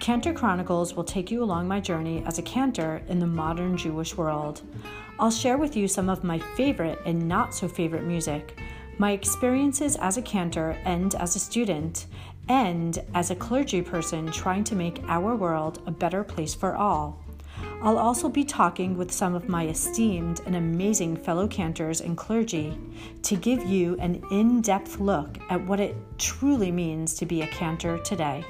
Cantor Chronicles will take you along my journey as a cantor in the modern Jewish world. I'll share with you some of my favorite and not so favorite music, my experiences as a cantor and as a student, and as a clergy person trying to make our world a better place for all. I'll also be talking with some of my esteemed and amazing fellow cantors and clergy to give you an in depth look at what it truly means to be a cantor today.